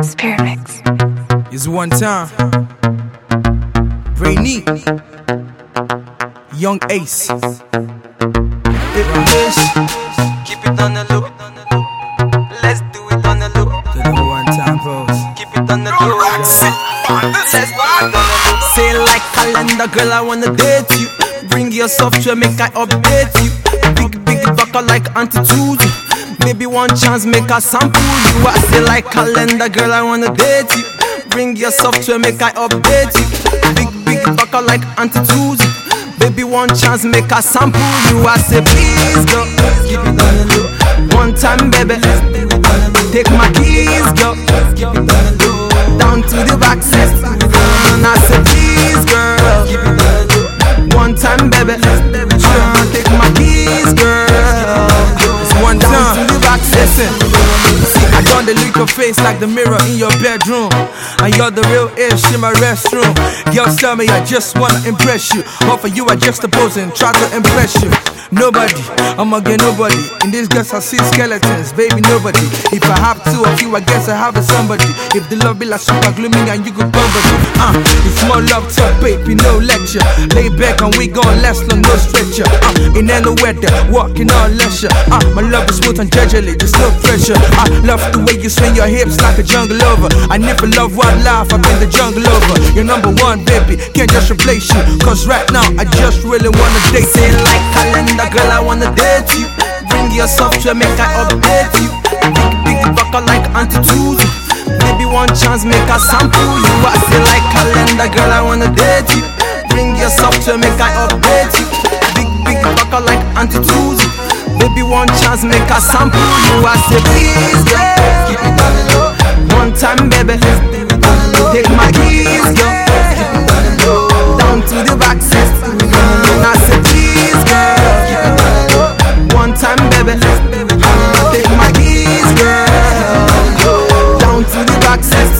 Spirit Mix. It's one time. Brainee. Young Ace. If we wish, keep it on the loop. Let's do it on the loop. To the one time pose. Keep it on the loop. Let's do it on the loop. Say like calendar, girl, I wanna date you. Bring your software, make I update you. Big, big bucker like Auntie Tuesday. Maybe one chance, make a sample you. I say like calendar, girl, I wanna date you. Bring your software, make I update you. Big, big bucker like Auntie Tuesday. Baby, one chance, make a sample you. I say, please, girl, low. One time, baby, take my keys, girl, low. Face like the mirror in your bedroom. And you're the real ish in my restroom. Girls tell me I just wanna impress you. But for you, I just oppose and try to impress you. Nobody, I'ma get nobody. In this guess I see skeletons, baby, nobody. If I have two of you, I guess I have a somebody. If the love be like super gloomy and you go bumble uh, it's more love talk, baby, no lecture. Lay back and we gon' last long, no stretcher. Uh, in any weather, walking on leisure. Uh, my love is smooth and gingerly, there's no pressure. I love the way you swing your hips like a jungle lover. I never love wildlife, I've been the jungle lover. You're number one, baby, can't just replace you. Cause right now, I just really wanna date Say you. like calendar, girl, I wanna date you. Bring your software, make I update you. Big, big bucker like Auntie Tuesday. Baby, one chance, make I sample you. I say like calendar, girl, I wanna date you. Bring your software, make I update you. Big, big bucker like Auntie Tuesday. Baby, one chance, make I sample you. I say please, girl, keep it low. One time, baby, take my keys, girl. Down to the back seat. And I say please, girl. One time, baby, take my keys, girl. Down to the back seat.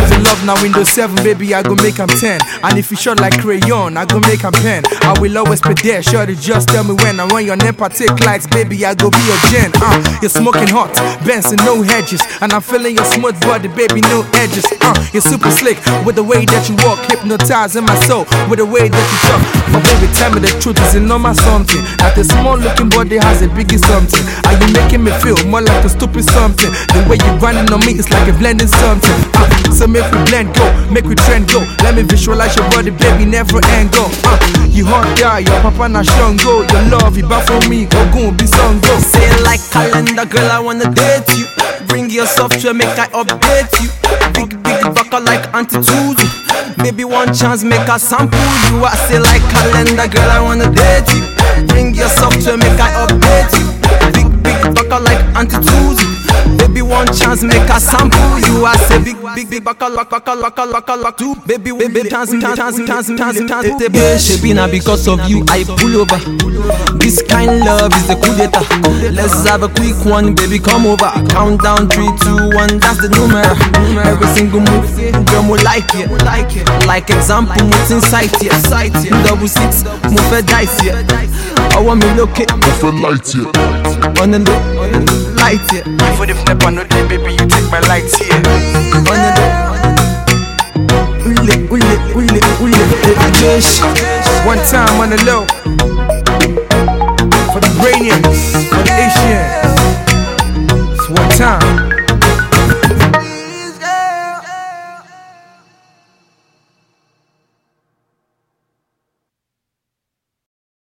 If you love now Windows 7, baby, I go make him 10. And if you short like crayon, I go make him pen. I will always be there, shorty, just tell me when. And when your NEPA take lights, baby, I go be your gen. Uh, you're smoking hot, Benson, no hedges. And I'm feeling your smooth body, baby, no edges. Uh, you're super slick with the way that you walk, hypnotizing my soul with the way that you talk. But baby, tell me the truth, is it normal something? That the small looking body has a biggie something. Are you making me feel more like a stupid something? The way you're running on me is like a blending something. Uh, so make we blend go, make we trend go. Let me visualize your body, baby, never end go. Uh, you hot guy, your papa na go. Your love, you back for me, ogun be go. Say like calendar, girl, I wanna date you. Bring your software, make I update you. Big, big bucker like Auntie Tuesday. Maybe one chance, make I sample you. I say like calendar, girl, I wanna date you. Bring your software, make I update you. Big, big bucker like Auntie Tuesday. Baby, one chance, make I sample you. I say big, big, big bucker, lock, lock, lock, lock, lock, lock, two. Baby, baby, chance, chance, chance, chance, chance, chance. Yeah, she be now because of you, I pull over. This kind love is a coup d'etat. Let's have a quick one, baby, come over. Count down, three, two, one, that's the number. Every single move, girl, mo like it. Like example, what's inside here? Double six, move a dice here. I want me look it for light here. On the look, light here. For the never no day, baby, you take my lights here. On the look. Ule, ule, ule, ule, Jesh. One time on the low. For the brainiacs, for the Asian.